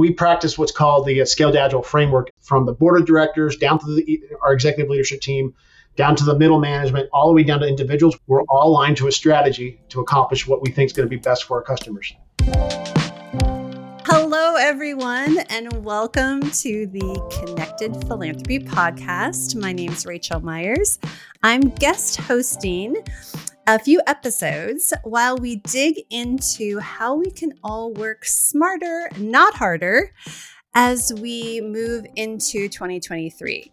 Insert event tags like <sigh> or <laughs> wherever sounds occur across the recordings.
we practice what's called the uh, Scaled Agile framework from the board of directors down to the, our executive leadership team, down to the middle management, all the way down to individuals. We're all aligned to a strategy to accomplish what we think is going to be best for our customers. Hello, everyone, and welcome to the Connected Philanthropy Podcast. My name is Rachel Myers. I'm guest hosting a few episodes while we dig into how we can all work smarter, not harder, as we move into 2023.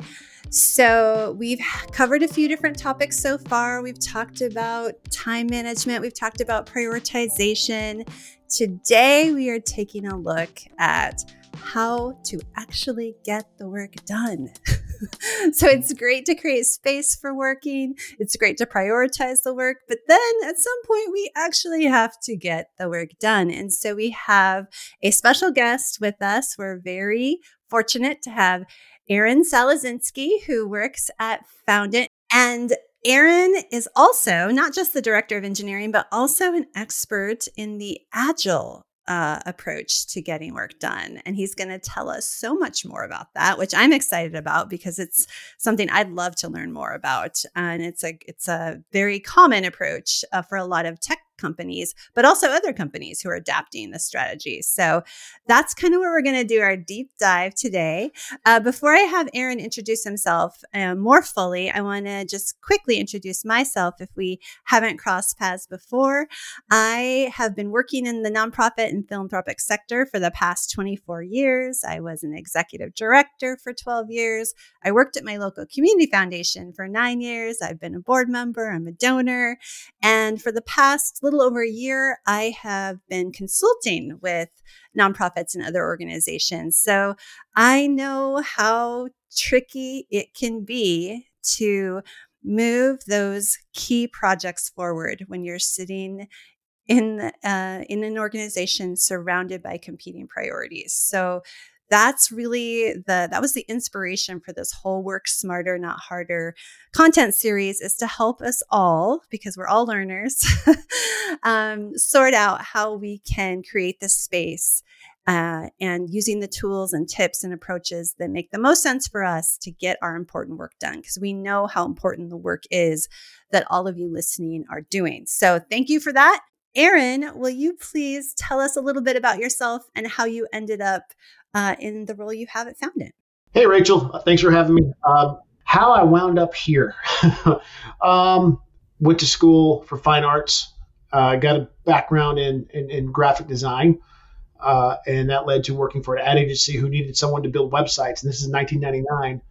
So, we've covered a few different topics so far. We've talked about time management, we've talked about prioritization. Today, we are taking a look at how to actually get the work done. <laughs> so it's great to create space for working. It's great to prioritize the work, but then at some point we actually have to get the work done. And so we have a special guest with us. We're very fortunate to have Aaron Salazinski, who works at Foundant. And Aaron is also not just the director of engineering, but also an expert in the agile uh, approach to getting work done. And he's going to tell us so much more about that, which I'm excited about because it's something I'd love to learn more about. And it's a it's a very common approach uh, for a lot of tech companies, but also other companies who are adapting the strategy. So that's kind of where we're going to do our deep dive today. Uh, before I have Aaron introduce himself uh, more fully, I want to just quickly introduce myself if we haven't crossed paths before. I have been working in the nonprofit and philanthropic sector for the past 24 years. I was an executive director for 12 years. I worked at my local community foundation for nine years. I've been a board member, I'm a donor. And for the past little over a year, I have been consulting with nonprofits and other organizations. So I know how tricky it can be to move those key projects forward when you're sitting in uh, in an organization surrounded by competing priorities. So that's really the that was the inspiration for this whole work smarter not harder content series is to help us all because we're all learners <laughs> um, sort out how we can create this space uh, and using the tools and tips and approaches that make the most sense for us to get our important work done because we know how important the work is that all of you listening are doing. So thank you for that. Aaron, will you please tell us a little bit about yourself and how you ended up uh, in the role you have at Foundant. Hey, Rachel. Thanks for having me. Uh, how I wound up here. <laughs> um, went to school for fine arts. Uh, got a background in, in, in graphic design. Uh, and that led to working for an ad agency who needed someone to build websites. And this is 1999.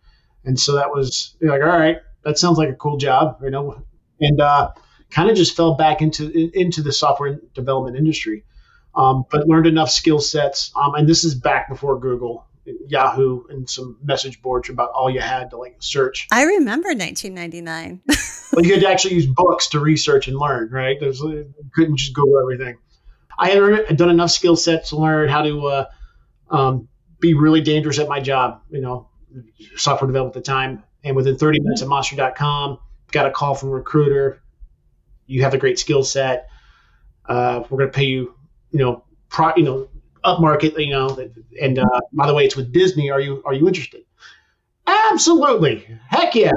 And so that was like, all right, that sounds like a cool job, you know, and uh, kind of just fell back into into the software development industry um, but learned enough skill sets. Um, and this is back before Google, Yahoo, and some message boards about all you had to like search. I remember 1999. <laughs> well, you had to actually use books to research and learn, right? There's, you couldn't just Google everything. I had done enough skill sets to learn how to uh, um, be really dangerous at my job, you know, software development at the time. And within 30 minutes at monster.com, got a call from a recruiter. You have a great skill set. Uh, we're going to pay you you know, pro, you know, upmarket, you know, and uh, by the way, it's with Disney. Are you are you interested? Absolutely, heck yeah.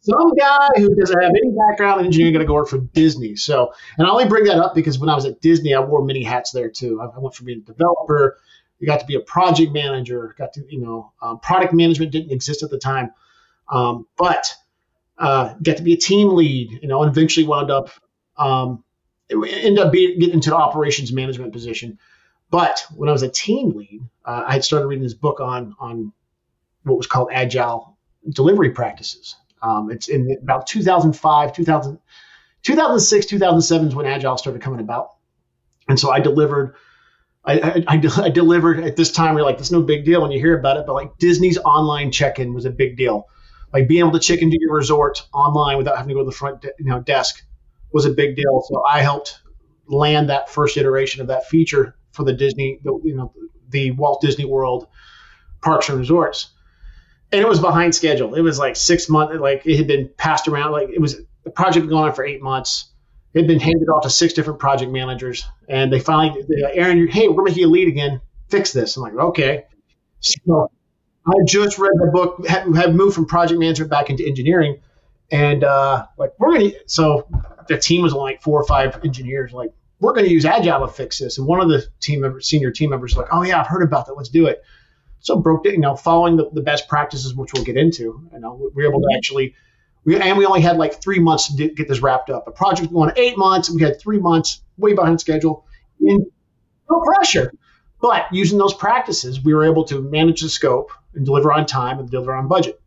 Some guy who doesn't have any background in engineering going to go work for Disney. So, and I only bring that up because when I was at Disney, I wore many hats there too. I, went from being a developer, you got to be a project manager, got to you know, um, product management didn't exist at the time, um, but uh, got to be a team lead, you know, and eventually wound up um, ended up being, getting into the operations management position. But when I was a team lead, uh, I had started reading this book on on what was called agile delivery practices. Um, it's in about 2005, 2000, 2006, 2007 is when agile started coming about. And so I delivered. I, I, I, delivered at this time. You're like, "It's no big deal" when you hear about it, but like Disney's online check-in was a big deal. Like being able to check into your resort online without having to go to the front, de- you know, desk was a big deal. So I helped land that first iteration of that feature for the Disney, the, you know, the Walt Disney World parks and resorts. And it was behind schedule. It was like six months, like it had been passed around. Like it was the project gone on for eight months. It had been handed off to six different project managers. And they finally, they, Aaron, hey, we're making you lead again. fix this. I'm like, okay. So I just read the book, had moved from project management back into engineering, and uh, like we're gonna. So the team was like four or five engineers. Like we're gonna use Agile to fix this. And one of the team members, senior team members, was like, oh yeah, I've heard about that. Let's do it. So broke it, you know, following the, the best practices, which we'll get into. You know, we were able to actually. We, and we only had like three months to get this wrapped up. A project going eight months, we had three months, way behind schedule. And no pressure. But using those practices, we were able to manage the scope and deliver on time and deliver on budget.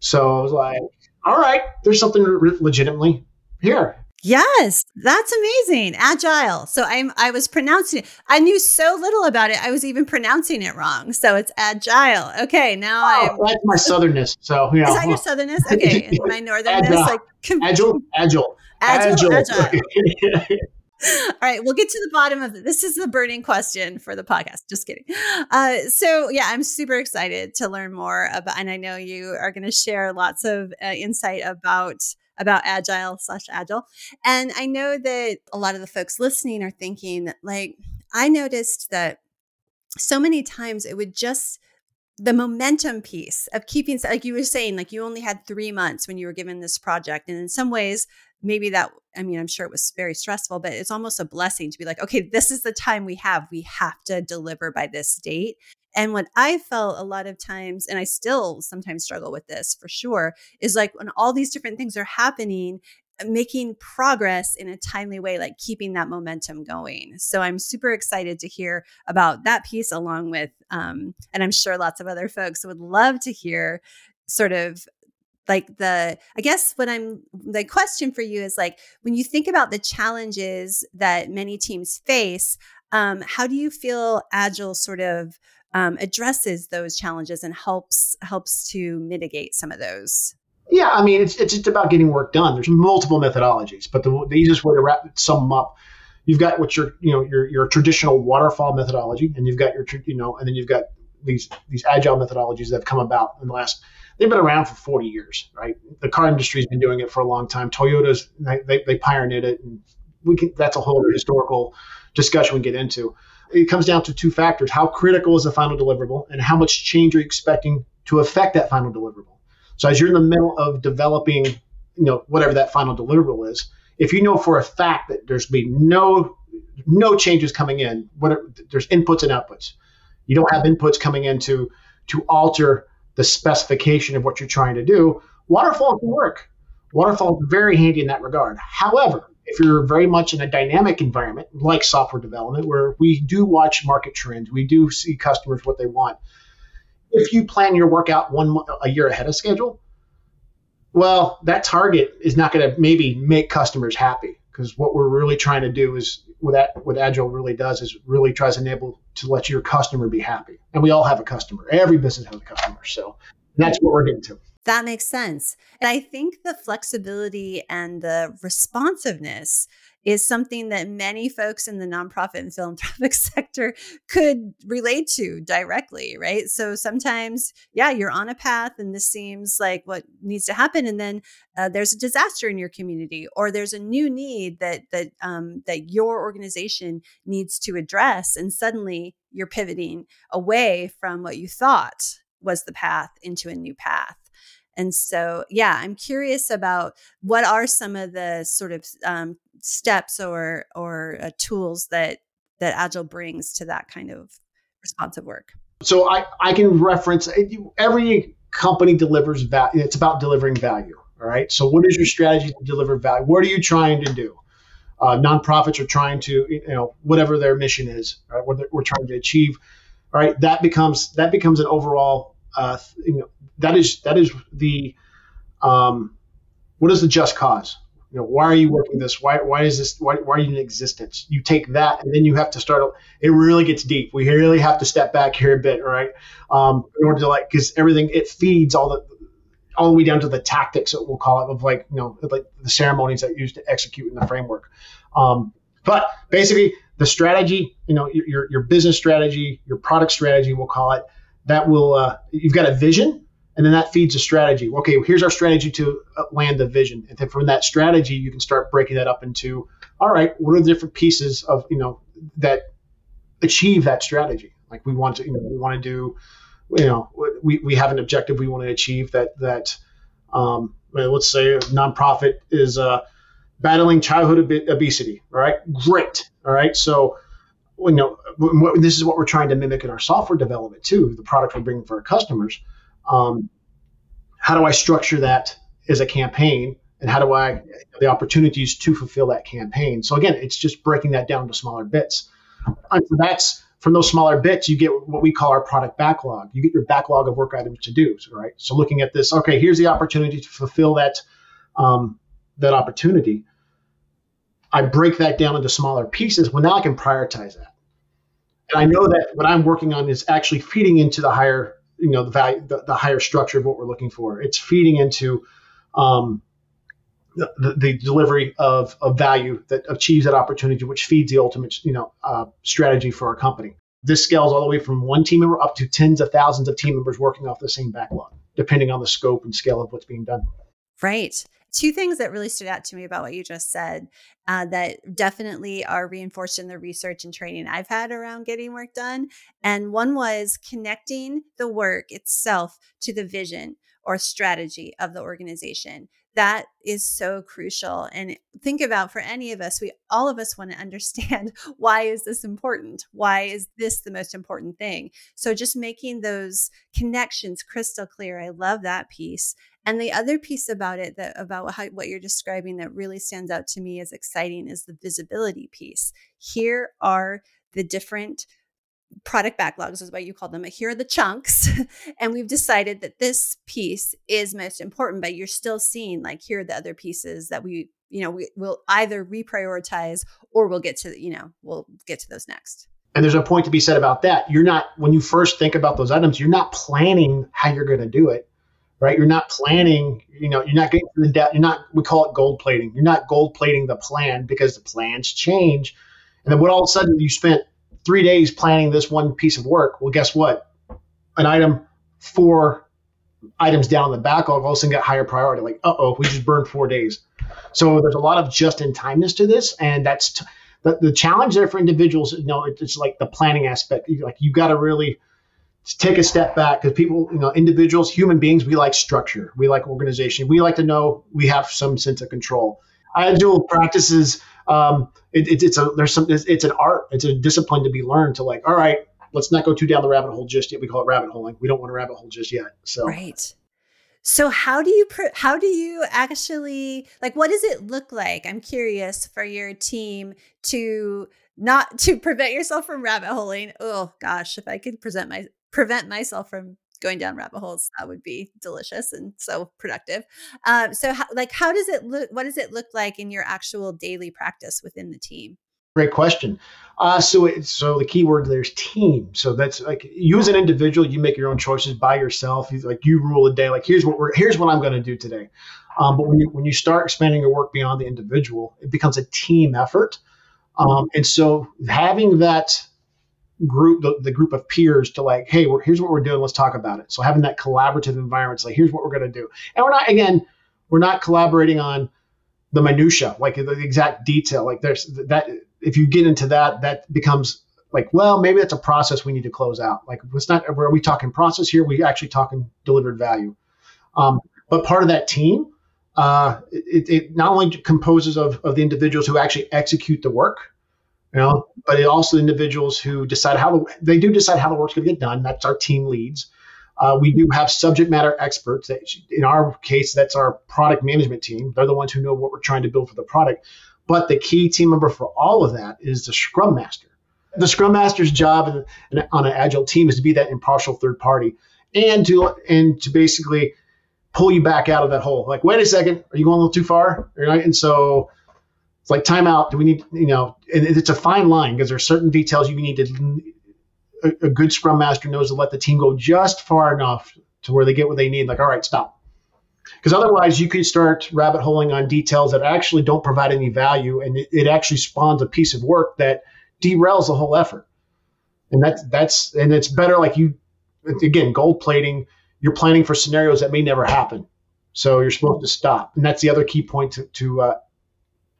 So I was like, all right, there's something legitimately here. Yes, that's amazing. Agile. So I'm I was pronouncing it. I knew so little about it. I was even pronouncing it wrong. So it's agile. Okay, now oh, I that's my southernness. So yeah. Is that your southernness? Okay. <laughs> my northernness like agile, agile. Agile. Agile. agile. <laughs> All right, we'll get to the bottom of it. This is the burning question for the podcast. Just kidding. Uh, so, yeah, I'm super excited to learn more about, and I know you are going to share lots of uh, insight about about agile slash agile. And I know that a lot of the folks listening are thinking, like, I noticed that so many times it would just the momentum piece of keeping like you were saying like you only had 3 months when you were given this project and in some ways maybe that i mean i'm sure it was very stressful but it's almost a blessing to be like okay this is the time we have. We have to deliver by this date. And what i felt a lot of times and i still sometimes struggle with this for sure is like when all these different things are happening uh, making progress in a timely way like keeping that momentum going. So i'm super excited to hear about that piece along with um, and i'm sure lots of other folks would love to hear sort of like the i guess what i'm the question for you is like when you think about the challenges that many teams face um, how do you feel agile sort of um, addresses those challenges and helps helps to mitigate some of those? Yeah i mean it's, it's just about getting work done. There's multiple methodologies but the, the easiest way to wrap sum up you've got what your you know your, your traditional waterfall methodology and you've got your you know and then you've got these these agile methodologies that have come about in the last they've been around for 40 years, right? The car industry's been doing it for a long time. Toyota's they, they pioneered it, and we can that's a whole historical discussion we get into. It comes down to two factors: how critical is the final deliverable, and how much change are you expecting to affect that final deliverable. So as you're in the middle of developing, you know, whatever that final deliverable is, if you know for a fact that there's be no no changes coming in, what are, there's inputs and outputs. You don't have inputs coming in to to alter the specification of what you're trying to do, waterfall can work. Waterfall is very handy in that regard. However, if you're very much in a dynamic environment like software development, where we do watch market trends, we do see customers what they want. If you plan your work out one a year ahead of schedule, well, that target is not going to maybe make customers happy because what we're really trying to do is what that what agile really does is really tries to enable to let your customer be happy. And we all have a customer. Every business has a customer. So that's what we're getting to. That makes sense. And i think the flexibility and the responsiveness is something that many folks in the nonprofit and philanthropic <laughs> sector could relate to directly, right? So sometimes, yeah, you're on a path and this seems like what needs to happen, and then uh, there's a disaster in your community, or there's a new need that that um, that your organization needs to address, and suddenly you're pivoting away from what you thought was the path into a new path. And so, yeah, I'm curious about what are some of the sort of um, steps or or uh, tools that that agile brings to that kind of responsive work? So i i can reference uh, every company delivers value it's about delivering value all right? So what is your strategy to deliver value? What are you trying to do? Uh, nonprofits are trying to you know whatever their mission is right what we're trying to achieve all right? That becomes that becomes an overall uh, you know that is that is the um, what is the just cause? You know why are you working this? Why why is this why, why are you in existence? You take that and then you have to start it really gets deep. We really have to step back here a bit right? Um, in order to like because everything it feeds all the all the way down to the tactics that we'll call it of like you know like the ceremonies that you use to execute in the framework. Um, but basically the strategy you know your, your business strategy your product strategy we'll call it that will uh, you've got a vision and then that feeds a strategy. Okay, here's our strategy to uh, land the vision, and then from that strategy, you can start breaking that up into, all right, what are the different pieces of you know that achieve that strategy? Like we want to, you know, we want to do, you know, we, we have an objective we want to achieve that that um, let's say a nonprofit is uh, battling childhood ob- obesity. All right, great. All right, so you know this is what we're trying to mimic in our software development too. The product we're bringing for our customers. Um, how do I structure that as a campaign, and how do I the opportunities to fulfill that campaign? So again, it's just breaking that down to smaller bits. And that's from those smaller bits, you get what we call our product backlog. You get your backlog of work items to do, right? So looking at this, okay, here's the opportunity to fulfill that um, that opportunity. I break that down into smaller pieces. Well, now I can prioritize that, and I know that what I'm working on is actually feeding into the higher, you know, the value, the, the higher structure of what we're looking for. It's feeding into um, the, the, delivery of, of value that achieves that opportunity, which feeds the ultimate you know uh, strategy for our company. This scales all the way from one team member up to tens of thousands of team members working off the same backlog, depending on the scope and scale of what's being done. Right. Two things that really stood out to me about what you just said uh, that definitely are reinforced in the research and training I've had around getting work done. And one was connecting the work itself to the vision or strategy of the organization that is so crucial and think about for any of us we all of us want to understand <laughs> why is this important? Why is this the most important thing? So just making those connections crystal clear i love that piece. And the other piece about it that about how, what you're describing that really stands out to me as exciting is the visibility piece. Here are the different product backlogs is what you call them. Here are the chunks. <laughs> and we've decided that this piece is most important, but you're still seeing like here are the other pieces that we, you know, we will either reprioritize or we'll get to, you know, we'll get to those next. And there's a point to be said about that. You're not, when you first think about those items, you're not planning how you're going to do it, right? You're not planning, you know, you're not getting to the debt. You're not, we call it gold plating. You're not gold plating the plan because the plans change. And then what all of a sudden you spent three days planning this one piece of work. Well, guess what? An item four items down in the backlog all of a sudden got higher priority. Like, uh oh, we just burned four days. So there's a lot of just in timeness to this, and that's t- the, the challenge there for individuals. You know, it's like the planning aspect. Like you got to really take a step back because people, you know, individuals, human beings, we like structure, we like organization, we like to know we have some sense of control. Agile practices um, it, it, it's a there's some it's, it's, an art it's a discipline to be learned to like all right let's not go too down the rabbit hole just yet. We call it rabbit holing. We don't want to rabbit hole just yet. So right. So how do you how do you actually like what does it look like? I'm curious for your team to not to prevent yourself from rabbit holing. Oh gosh if i could present my prevent myself from going down rabbit holes that would be delicious and so productive. Um, so how, like how does it look what does it look like in your actual daily practice within the team? Great question. Uh, so it, so the key word there's team. So that's like you as an individual you make your own choices by yourself. You, like you rule a day like here's what we're here's what i'm going to do today. Um, but when you when you start expanding your work beyond the individual it becomes a team effort. Um, and so having that group the, the group of peers to like hey here's what we're doing let's talk about it. So having that collaborative environment it's like here's what we're going to do. And we're not again we're not collaborating on the minutia like the exact detail like there's that if you get into that that becomes like well maybe that's a process we need to close out. Like it's not are we talking process here? We actually talking delivered value. Um, but part of that team uh, it, it not only composes of, of the individuals who actually execute the work you know, but it also individuals who decide how the, they do decide how the work's going to get done. That's our team leads. Uh, we do have subject matter experts. That, in our case, that's our product management team. They're the ones who know what we're trying to build for the product. But the key team member for all of that is the Scrum Master. The Scrum Master's job on an agile team is to be that impartial third party and to and to basically pull you back out of that hole. Like, wait a second, are you going a little too far? Right? And so it's like timeout. Do we need, you know, and it's a fine line because there's certain details you need to, a, a good scrum master knows to let the team go just far enough to where they get what they need. Like, all right, stop. Because otherwise, you could start rabbit holing on details that actually don't provide any value, and it, it actually spawns a piece of work that derails the whole effort. And that's that's and it's better like you again gold plating. You're planning for scenarios that may never happen, so you're supposed to stop. And that's the other key point to, to uh,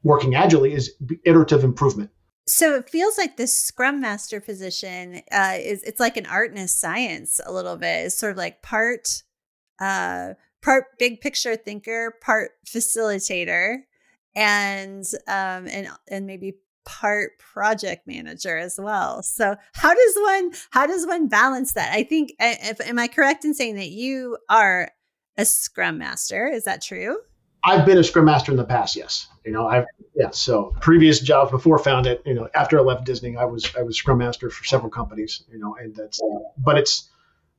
working agilely is iterative improvement. So it feels like this Scrum Master position uh, is it's like an art and a science a little bit. It's sort of like part uh, part big picture thinker, part facilitator, and um, and and maybe part project manager as well. So how does one how does one balance that? I think if am I correct in saying that you are a scrum master? Is that true? I've been a scrum master in the past, yes. You know, I've yeah, so previous jobs before Foundant, you know, after I left Disney, I was I was scrum master for several companies, you know, and that's but it's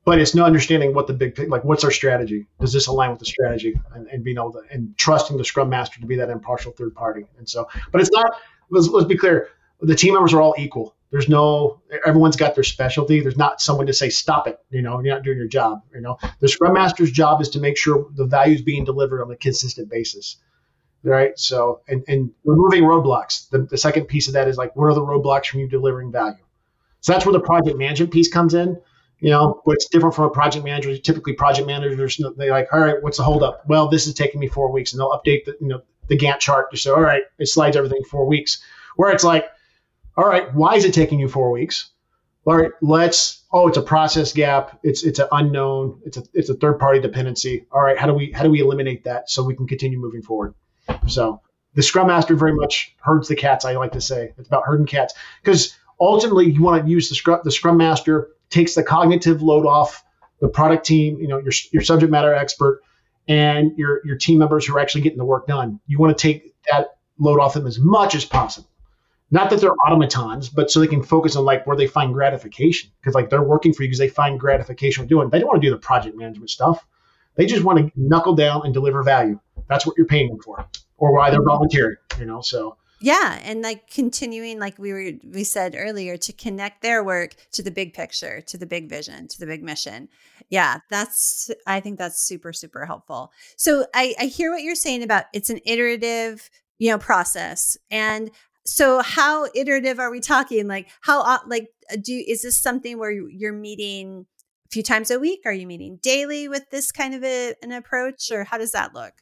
but it's no understanding what the big like what's our strategy? Does this align with the strategy? And, and being able to and trusting the scrum master to be that impartial third party. And so but it's not let's, let's be clear the team members are all equal there's no everyone's got their specialty there's not someone to say stop it you know you're not doing your job you know the scrum master's job is to make sure the value is being delivered on a consistent basis right so and, and removing roadblocks the, the second piece of that is like what are the roadblocks from you delivering value so that's where the project management piece comes in you know, what's different from a project manager? Typically, project managers they like, all right, what's the holdup? Well, this is taking me four weeks, and they'll update the you know the Gantt chart to say, all right, it slides everything four weeks. Where it's like, all right, why is it taking you four weeks? All right, let's. Oh, it's a process gap. It's it's an unknown. It's a it's a third party dependency. All right, how do we how do we eliminate that so we can continue moving forward? So the Scrum Master very much herds the cats. I like to say it's about herding cats because ultimately you want to use the Scrum the Scrum Master takes the cognitive load off the product team, you know, your, your subject matter expert and your, your team members who are actually getting the work done. You want to take that load off them as much as possible. Not that they're automatons, but so they can focus on like where they find gratification. Because like they're working for you because they find gratification doing. They don't want to do the project management stuff. They just want to knuckle down and deliver value. That's what you're paying them for, or why they're volunteering. You know, so yeah and like continuing like we were we said earlier to connect their work to the big picture to the big vision to the big mission yeah that's i think that's super super helpful so i i hear what you're saying about it's an iterative you know process and so how iterative are we talking? Like how like uh, do is this something where you're meeting a few times a week? Are you meeting daily with this kind of a, an approach or how does that look?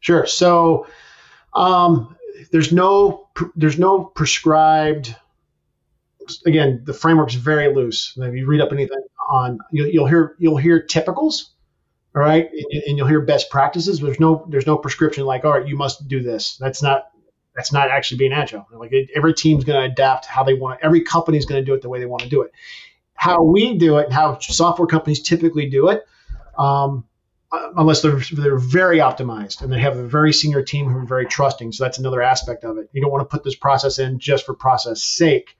Sure. So um there's no there's no prescribed again the framework's very loose. If you read up anything on you'll, you'll hear you'll hear typicals all right? And, and, you'll hear best practices there's no there's no prescription like all right you must do this. That's not that's not actually being agile like it, every team's going to adapt how they want every company's going to do it the way they want to do it how we do it and how software companies typically do it um, uh, unless they're they're very optimized and they have a very senior team who are very trusting. So that's another aspect of it. You don't want to put this process in just for process sake.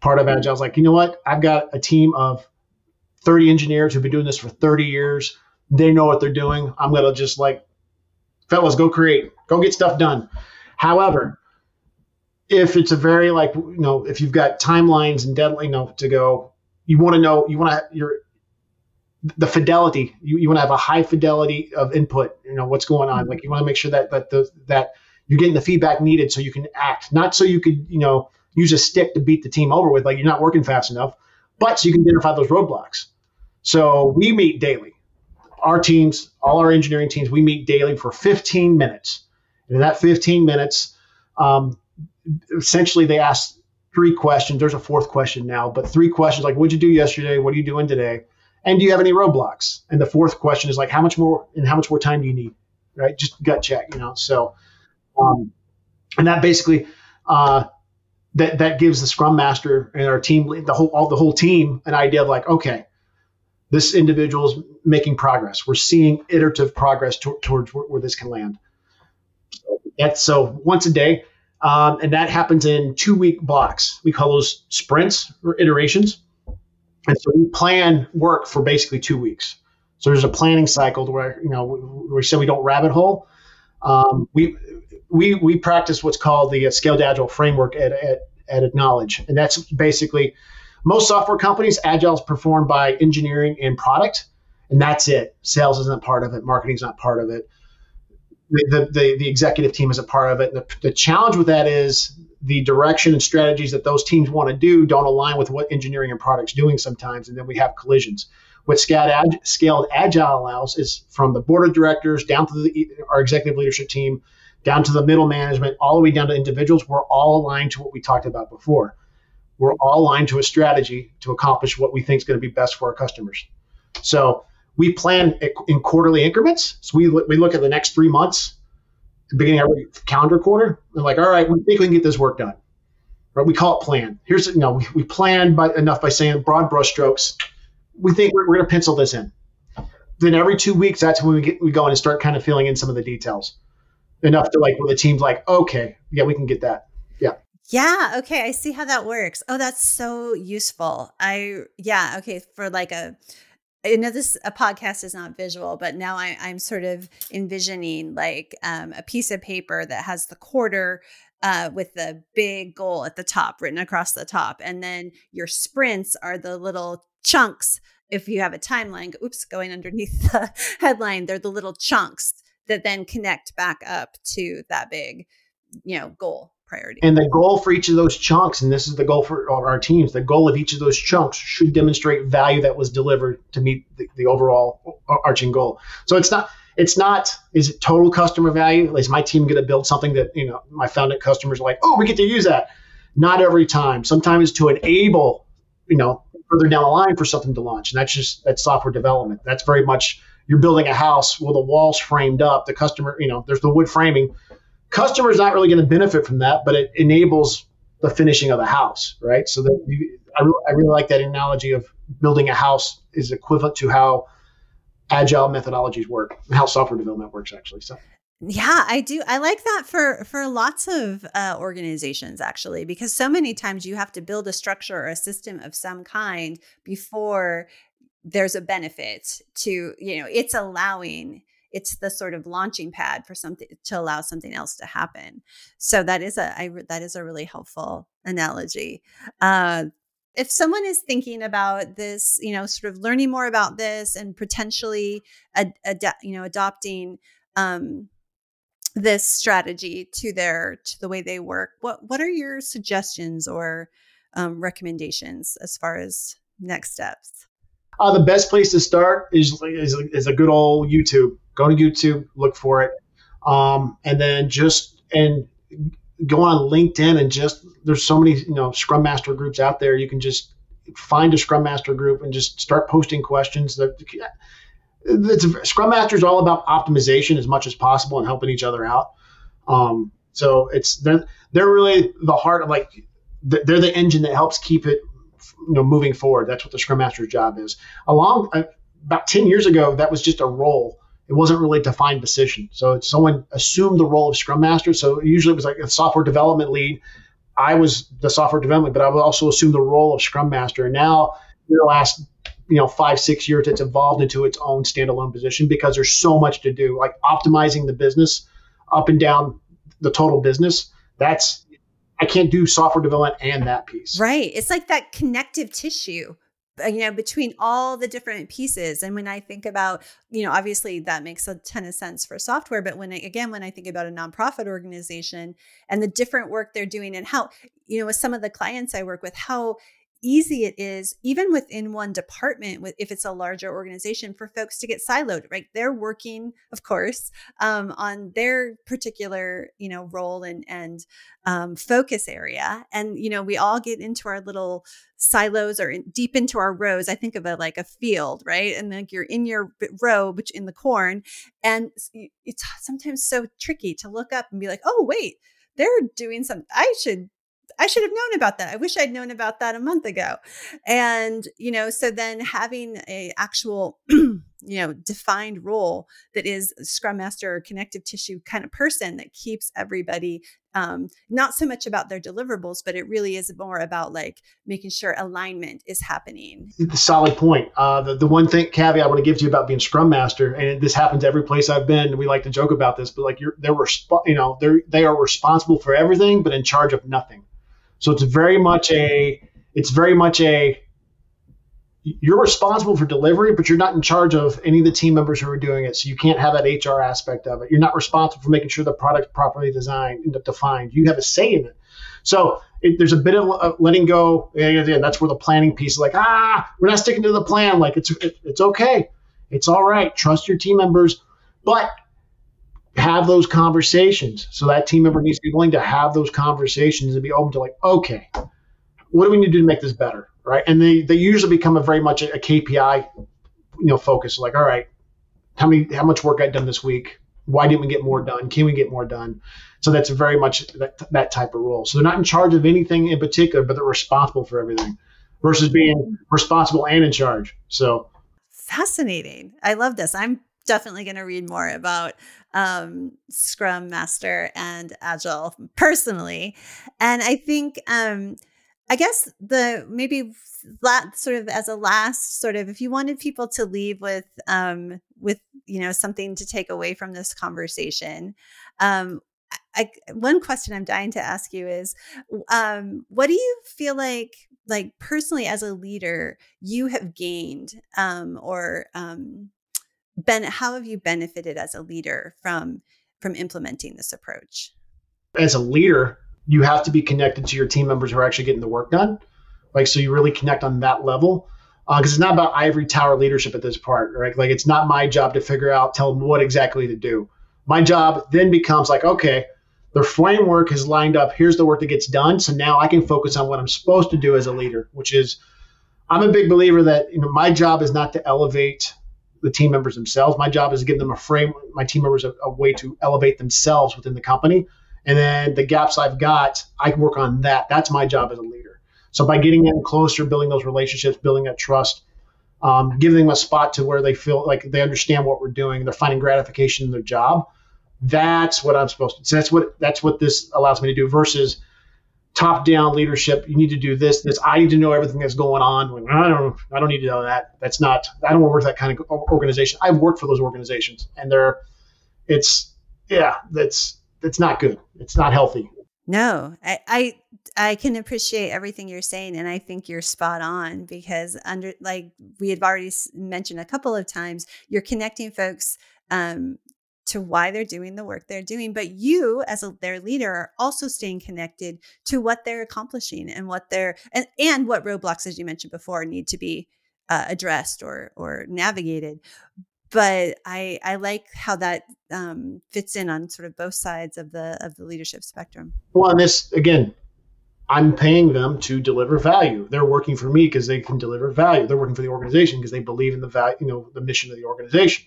Part of agile is like, you know what? I've got a team of 30 engineers who've been doing this for 30 years. They know what they're doing. I'm gonna just like, fellas, go create, go get stuff done. However, if it's a very like, you know, if you've got timelines and deadline, you know, to go, you want to know, you want to, you're the fidelity you, you want to have a high fidelity of input you know what's going on. Like you want to make sure that that the that you're getting the feedback needed so you can act. Not so you could you know use a stick to beat the team over with like you're not working fast enough but so you can identify those roadblocks. So we meet daily. Our teams all our engineering teams we meet daily for 15 minutes and in that 15 minutes um, essentially they ask three questions there's a fourth question now but three questions like what'd you do yesterday what are you doing today and do you have any roadblocks? And the fourth question is like, how much more and how much more time do you need? Right? Just gut check, you know. So, um, and that basically uh, that that gives the scrum master and our team, the whole all the whole team, an idea of like, okay, this individual is making progress. We're seeing iterative progress to, towards where, where, this can land. So that's so once a day, um, and that happens in two week blocks. We call those sprints or iterations. And so we plan work for basically two weeks. So there's a planning cycle where you know we, we said we don't rabbit hole. Um, we we we practice what's called the uh, scaled agile framework at, at at Acknowledge, and that's basically most software companies agile is performed by engineering and product, and that's it. Sales isn't part of it. Marketing's not part of it. The, the, the executive team is a part of it. The, the challenge with that is the direction and strategies that those teams want to do don't align with what engineering and products doing sometimes, and then we have collisions. What scaled, agile allows is from the board of directors down to the, our executive leadership team, down to the middle management, all the way down to individuals, we're all aligned to what we talked about before. We're all aligned to a strategy to accomplish what we think is going to be best for our customers. So we plan in quarterly increments. So we, we look at the next three months, beginning every calendar quarter, and like, all right, we think we can get this work done. Right? We call it plan. Here's you know we, we plan by enough by saying broad brushstrokes. We think we're, we're going to pencil this in. Then every two weeks, that's when we get we go in and start kind of filling in some of the details enough to like where the team's like, okay, yeah, we can get that. Yeah. Yeah. Okay. I see how that works. Oh, that's so useful. I, yeah. Okay. For like a, I know this a podcast is not visual, but now I, I'm sort of envisioning like um, a piece of paper that has the quarter uh, with the big goal at the top written across the top, and then your sprints are the little chunks. If you have a timeline, oops, going underneath <laughs> the headline, they're the little chunks that then connect back up to that big, you know, goal priority. And the goal for each of those chunks, and this is the goal for our teams, the goal of each of those chunks should demonstrate value that was delivered to meet the, the overall arching goal. So it's not it's not is it total customer value? Is my team going to build something that you know my Foundant customers are like, oh, we get to use that? Not every time. Sometimes to enable, you know, further down the line for something to launch, and that's just that's software development. That's very much you're building a house with the walls framed up. The customer, you know, there's the wood framing. Customer's not really going to benefit from that, but it enables the finishing of the house, right? So that you, I, really, I really like that analogy of building a house is equivalent to how agile methodologies work, how software development works actually. So yeah, I do. I like that for for lots of uh, organizations actually, because so many times you have to build a structure or a system of some kind before there's a benefit to you know it's allowing it's the sort of launching pad for something to allow something else to happen. So that is a I, that is a really helpful analogy. Uh, if someone is thinking about this you know sort of learning more about this and potentially ad, ad, you know adopting um, this strategy to their to the way they work what what are your suggestions or um, recommendations as far as next steps? Uh, the best place to start is, is, is a good old YouTube. Go to YouTube, look for it, um, and then just and go on LinkedIn and just there's so many you know Scrum Master groups out there. You can just find a Scrum Master group and just start posting questions. That Scrum Master is all about optimization as much as possible and helping each other out. Um, so it's they're they're really the heart of like they're the engine that helps keep it you know moving forward. That's what the Scrum Master's job is. Along uh, about ten years ago, that was just a role. It wasn't really a defined position. So someone assumed the role of Scrum Master. So usually it was like a software development lead. I was the software development, but I would also assume the role of Scrum Master. And now in the last you know five six years, it's evolved into its own standalone position because there's so much to do, like optimizing the business up and down the total business. That's I can't do software development and that piece. Right. It's like that connective tissue Uh, you know between all the different pieces and when i think about you know obviously that makes a ton of sense for software but when I, again when i think about a nonprofit organization and the different work they're doing and how you know with some of the clients i work with how easy it is even within one department with if it's a larger organization for folks to get siloed right? They're working of course um, on their particular you know role and and um, focus area. And you know we all get into our little silos or in, deep into our rows. I think of it like a field right? And like you're in your row which in the corn. And it's sometimes so tricky to look up and be like oh wait they're doing something i should I should have known about that. I wish I'd known about that a month ago. And, you know, so then having a actual, <clears throat> you know, defined role that is scrum master or connective tissue kind of person that keeps everybody um, not so much about their deliverables, but it really is more about like making sure alignment is happening. Solid point. Uh, the, the one thing caveat I want to give to you about being scrum master, and this happens every place I've been. We like to joke about this, but like you're, they're, resp- you know, they're, they are responsible for everything, but in charge of nothing. So it's very much a it's very much a you're responsible for delivery, but you're not in charge of any of the team members who are doing it. So you can't have that HR aspect of it. You're not responsible for making sure the product's properly designed and defined. You have a say in it. So it, there's a bit of uh, letting go. And that's where the planning piece is like, ah, we're not sticking to the plan. Like it's it, it's okay, it's all right. Trust your team members, but have those conversations. So that team member needs to be willing to have those conversations and be open to like, okay, what do we need to do to make this better, right? And they they usually become a very much a, KPI, you know, focus. Like, all right, how many how much work got done this week? Why didn't we get more done? Can we get more done? So that's very much that, that type of role. So they're not in charge of anything in particular, but they're responsible for everything versus being responsible and in charge. So fascinating. I love this. I'm definitely going to read more about um, Scrum Master and Agile personally. And I think, um, I guess the maybe that sort of as a last sort of if you wanted people to leave with um, with you know something to take away from this conversation, um, I, one question I'm dying to ask you is, um, what do you feel like, like personally as a leader, you have gained, um, or um, ben, how have you benefited as a leader from from implementing this approach? As a leader, you have to be connected to your team members who are actually getting the work done. Like, so you really connect on that level because uh, it's not about ivory tower leadership at this part, right? Like, it's not my job to figure out, tell them what exactly to do. My job then becomes like, okay, the framework is lined up. Here's the work that gets done. So now I can focus on what I'm supposed to do as a leader, which is I'm a big believer that you know my job is not to elevate the team members themselves. My job is to give them a frame, my team members a, a way to elevate themselves within the company. And then the gaps I've got, I can work on that. That's my job as a leader. So by getting them closer, building those relationships, building that trust, um, giving them a spot to where they feel like they understand what we're doing, they're finding gratification in their job that's what I'm supposed to. So that's what that's what this allows me to do. Versus top down leadership. You need to do this. This. I need to know everything that's going on. I don't. I don't need to know that. That's not. I don't work that kind of organization. I've worked for those organizations, and they're. It's yeah. That's that's not good. It's not healthy. No, I, I I can appreciate everything you're saying, and I think you're spot on because under like we had already mentioned a couple of times, you're connecting folks um, to why they're doing the work they're doing but you as a, their leader are also staying connected to what they're accomplishing and what they're and, and what roadblocks as you mentioned before need to be uh, addressed or or navigated. But i i like how that um, fits in on sort of both sides of the of the leadership spectrum. Well and this again i'm paying them to deliver value. They're working for me because they can deliver value. They're working for the organization because they believe in the value you know the mission of the organization.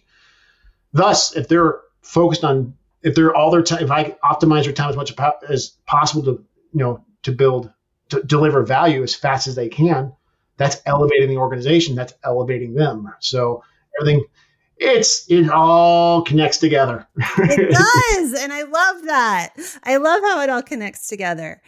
Thus if they're focused on if they're all their time if i optimize their time as much as possible to you know to build to deliver value as fast as they can that's elevating the organization that's elevating them. So everything it's it all connects together. it <laughs> does, and I love that. I love how it all connects together.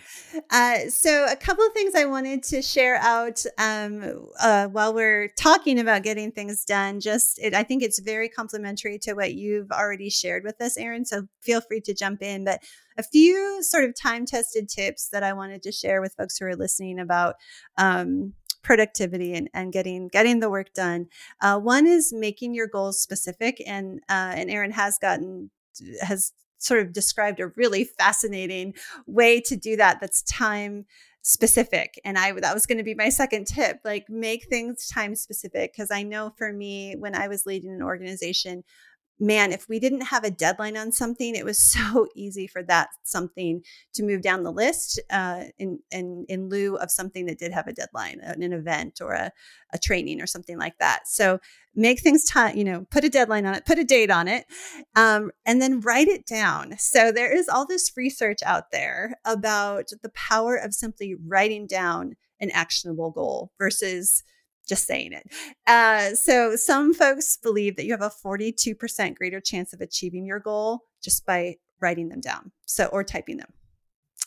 Uh, so, a couple of things I wanted to share out um, uh, while we're talking about getting things done. Just, it, I think it's very complementary to what you've already shared with us, Aaron. So, feel free to jump in. But a few sort of time tested tips that I wanted to share with folks who are listening about um, productivity and, and getting getting the work done. Uh, one is making your goals specific, and uh, and Aaron has gotten has sort of described a really fascinating way to do that. That's time specific and i that was going to be my second tip like make things time specific because i know for me when i was leading an organization man, if we didn't have a deadline on something, it was <laughs> so easy for that something to move down the list uh, in, in, in lieu of something that did have a deadline, an event or a, a training or something like that. So make things time, you know, put a deadline on it, put a date on it, um, and then write it down. So there is all this research out there about the power of simply writing down an actionable goal versus just saying it. Uh, so, some folks believe that you have a 42% greater chance of achieving your goal just by writing them down. So, or typing them.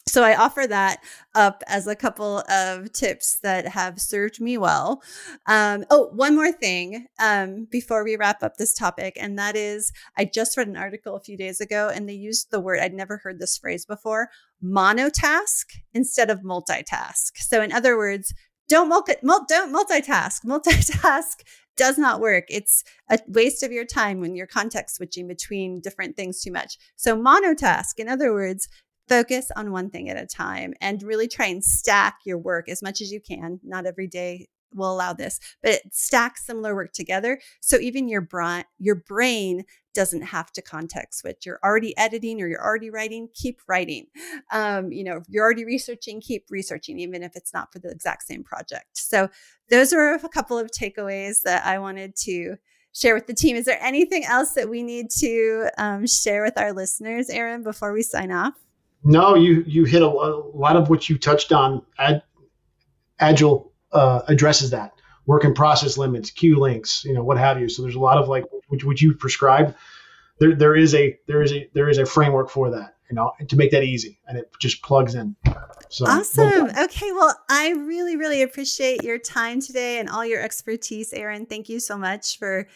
So, I offer that up as a couple of tips that have served me well. Um, oh, one more thing um, before we wrap up this topic, and that is I just read an article a few days ago and they used the word, I'd never heard this phrase before monotask instead of multitask. So, in other words, don't multi, don't multitask. Multitask <laughs> does not work. It's a waste of your time when you're context switching between different things too much. So monotask, in other words, focus on one thing at a time and really try and stack your work as much as you can. Not every day will allow this, but it stacks similar work together. So even your brain, your brain doesn't have to context switch. You're already editing or you're already writing, keep writing. Um, you know, you're already researching, keep researching, even if it's not for the exact same project. So those are a couple of takeaways that I wanted to share with the team. Is there anything else that we need to um, share with our listeners, Aaron, before we sign off? No, you you hit a, a lot of what you touched on. Ad, Agile uh, addresses that work in process limits, queue links, you know, what have you. So there's a lot of like which would you prescribe. There there is a there is a there is a framework for that, you know, to make that easy, and it just plugs in. So awesome. Okay, well, I really really appreciate your time today and all your expertise, Aaron. Thank you so much for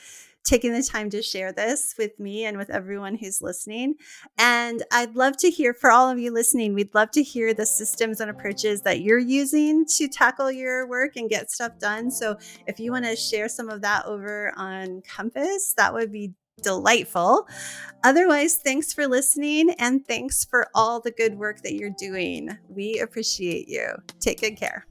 taking the time to share this with me and with everyone who's listening. And I'd love to hear for all of you listening, we'd love to hear the systems and approaches that you're using to tackle your work and get stuff done. So if you want to share some of that over on Compass, that would be delightful. Otherwise, thanks for listening and thanks for all the good work that you're doing. We appreciate you. Take good care.